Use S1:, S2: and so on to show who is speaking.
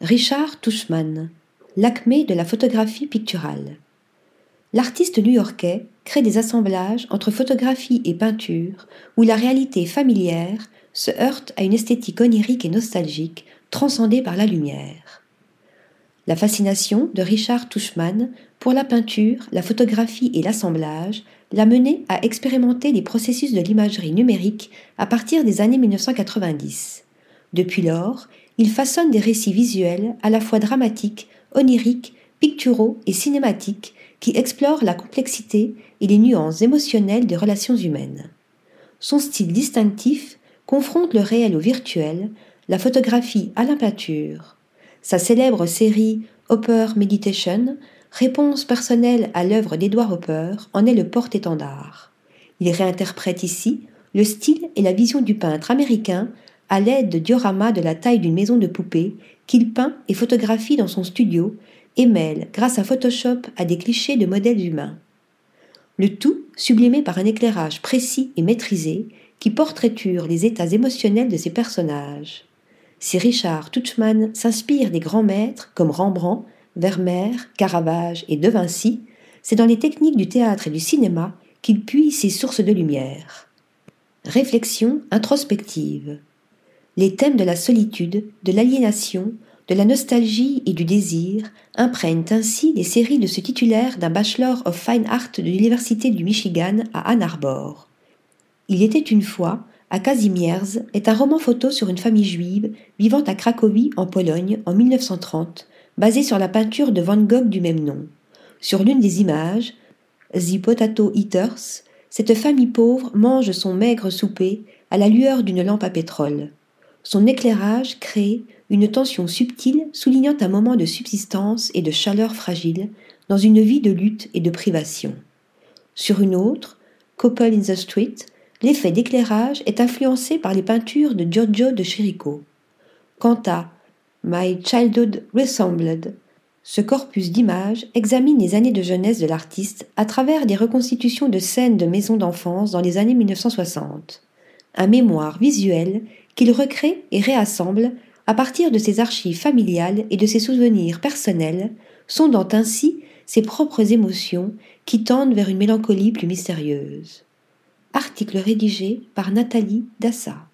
S1: Richard Tuchman, l'acmé de la photographie picturale. L'artiste new-yorkais crée des assemblages entre photographie et peinture où la réalité familière se heurte à une esthétique onirique et nostalgique transcendée par la lumière. La fascination de Richard Tuchman pour la peinture, la photographie et l'assemblage l'a mené à expérimenter les processus de l'imagerie numérique à partir des années 1990. Depuis lors, il façonne des récits visuels à la fois dramatiques, oniriques, picturaux et cinématiques qui explorent la complexité et les nuances émotionnelles des relations humaines. Son style distinctif confronte le réel au virtuel, la photographie à la peinture. Sa célèbre série Hopper Meditation, réponse personnelle à l'œuvre d'Edward Hopper, en est le porte-étendard. Il réinterprète ici le style et la vision du peintre américain à l'aide de dioramas de la taille d'une maison de poupée qu'il peint et photographie dans son studio et mêle, grâce à Photoshop, à des clichés de modèles humains. Le tout sublimé par un éclairage précis et maîtrisé qui portraiture les états émotionnels de ses personnages. Si Richard Tuchman s'inspire des grands maîtres comme Rembrandt, Vermeer, Caravage et De Vinci, c'est dans les techniques du théâtre et du cinéma qu'il puise ses sources de lumière. Réflexion introspective les thèmes de la solitude, de l'aliénation, de la nostalgie et du désir imprègnent ainsi les séries de ce titulaire d'un Bachelor of Fine Art de l'Université du Michigan à Ann Arbor. Il était une fois, à Kazimierz, est un roman photo sur une famille juive vivant à Cracovie en Pologne en 1930, basé sur la peinture de Van Gogh du même nom. Sur l'une des images, The Potato Eaters, cette famille pauvre mange son maigre souper à la lueur d'une lampe à pétrole. Son éclairage crée une tension subtile soulignant un moment de subsistance et de chaleur fragile dans une vie de lutte et de privation. Sur une autre, Couple in the Street, l'effet d'éclairage est influencé par les peintures de Giorgio de Chirico. Quant à My Childhood Resembled, ce corpus d'images examine les années de jeunesse de l'artiste à travers des reconstitutions de scènes de maisons d'enfance dans les années 1960. Un mémoire visuel qu'il recrée et réassemble à partir de ses archives familiales et de ses souvenirs personnels, sondant ainsi ses propres émotions qui tendent vers une mélancolie plus mystérieuse. Article rédigé par Nathalie Dassa.